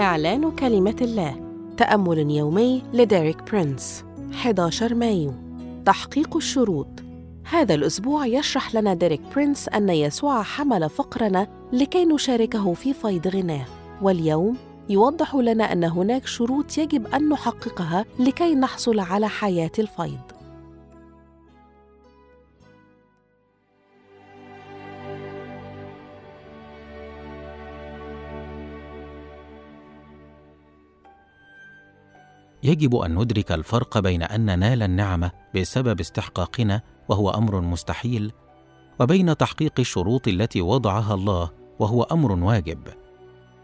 إعلان كلمة الله. تأمل يومي لديريك برينس 11 مايو. تحقيق الشروط. هذا الأسبوع يشرح لنا ديريك برينس أن يسوع حمل فقرنا لكي نشاركه في فيض غناه. واليوم يوضح لنا أن هناك شروط يجب أن نحققها لكي نحصل على حياة الفيض. يجب أن ندرك الفرق بين أن ننال النعمه بسبب استحقاقنا وهو أمر مستحيل وبين تحقيق الشروط التي وضعها الله وهو أمر واجب.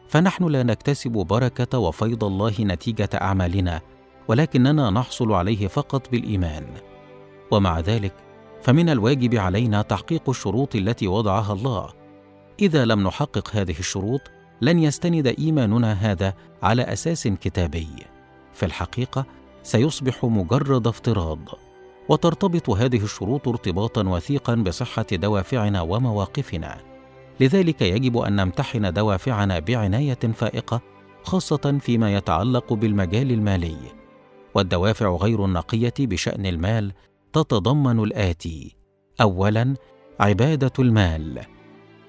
فنحن لا نكتسب بركة وفيض الله نتيجة أعمالنا ولكننا نحصل عليه فقط بالإيمان. ومع ذلك فمن الواجب علينا تحقيق الشروط التي وضعها الله. إذا لم نحقق هذه الشروط لن يستند إيماننا هذا على أساس كتابي. في الحقيقة سيصبح مجرد افتراض وترتبط هذه الشروط ارتباطا وثيقا بصحة دوافعنا ومواقفنا. لذلك يجب أن نمتحن دوافعنا بعناية فائقة خاصة فيما يتعلق بالمجال المالي. والدوافع غير النقية بشأن المال تتضمن الآتي. اولا عبادة المال.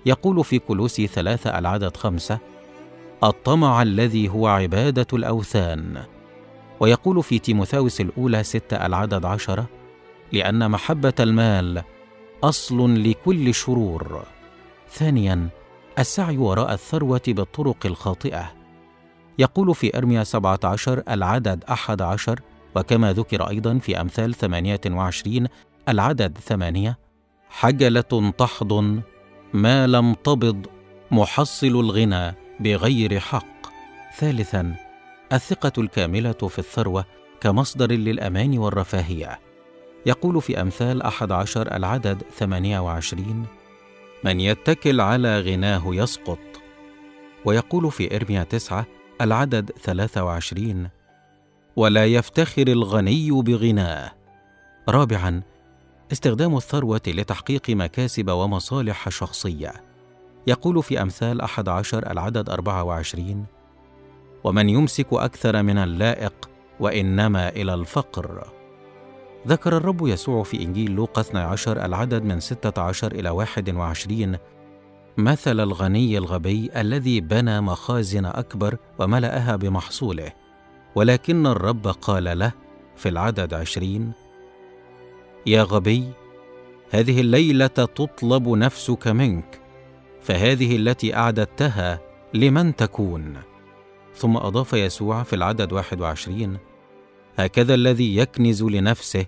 يقول في كلوسي ثلاثة العدد خمسة الطمع الذي هو عبادة الأوثان. ويقول في تيموثاوس الأولى ستة العدد عشرة لأن محبة المال أصل لكل الشرور ثانيا السعي وراء الثروة بالطرق الخاطئة. يقول في أرميا 17 العدد أحد عشر وكما ذكر أيضا في أمثال 28 العدد ثمانية حجلة تحضن ما لم تبض محصل الغنى بغير حق. ثالثا الثقة الكاملة في الثروة كمصدر للأمان والرفاهية. يقول في أمثال أحد عشر العدد ثمانية وعشرين من يتكل على غناه يسقط. ويقول في إرميا تسعة العدد ثلاثة وعشرين ولا يفتخر الغني بغناه. رابعا استخدام الثروة لتحقيق مكاسب ومصالح شخصية. يقول في أمثال أحد عشر العدد أربعة وعشرين ومن يمسك أكثر من اللائق وإنما إلى الفقر. ذكر الرب يسوع في إنجيل لوقا 12 العدد من 16 إلى 21 مثل الغني الغبي الذي بنى مخازن أكبر وملأها بمحصوله ولكن الرب قال له في العدد عشرين يا غبي هذه الليلة تطلب نفسك منك فهذه التي أعددتها لمن تكون؟ ثم أضاف يسوع في العدد 21 هكذا الذي يكنز لنفسه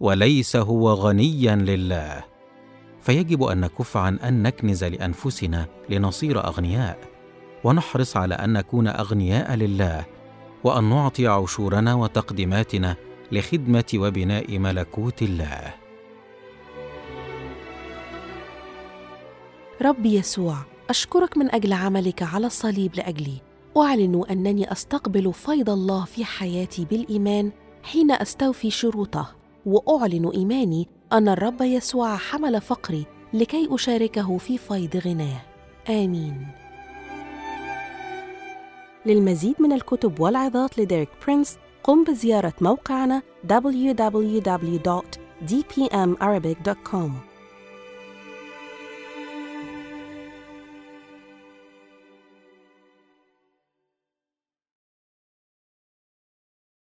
وليس هو غنيا لله. فيجب أن نكف عن أن نكنز لأنفسنا لنصير أغنياء ونحرص على أن نكون أغنياء لله وأن نعطي عشورنا وتقديماتنا لخدمة وبناء ملكوت الله. رب يسوع أشكرك من أجل عملك على الصليب لأجلي. أعلن أنني أستقبل فيض الله في حياتي بالإيمان حين أستوفي شروطه وأعلن إيماني أن الرب يسوع حمل فقري لكي أشاركه في فيض غناه. آمين. للمزيد من الكتب والعظات لديريك برينس قم بزيارة موقعنا www.dpmarabic.com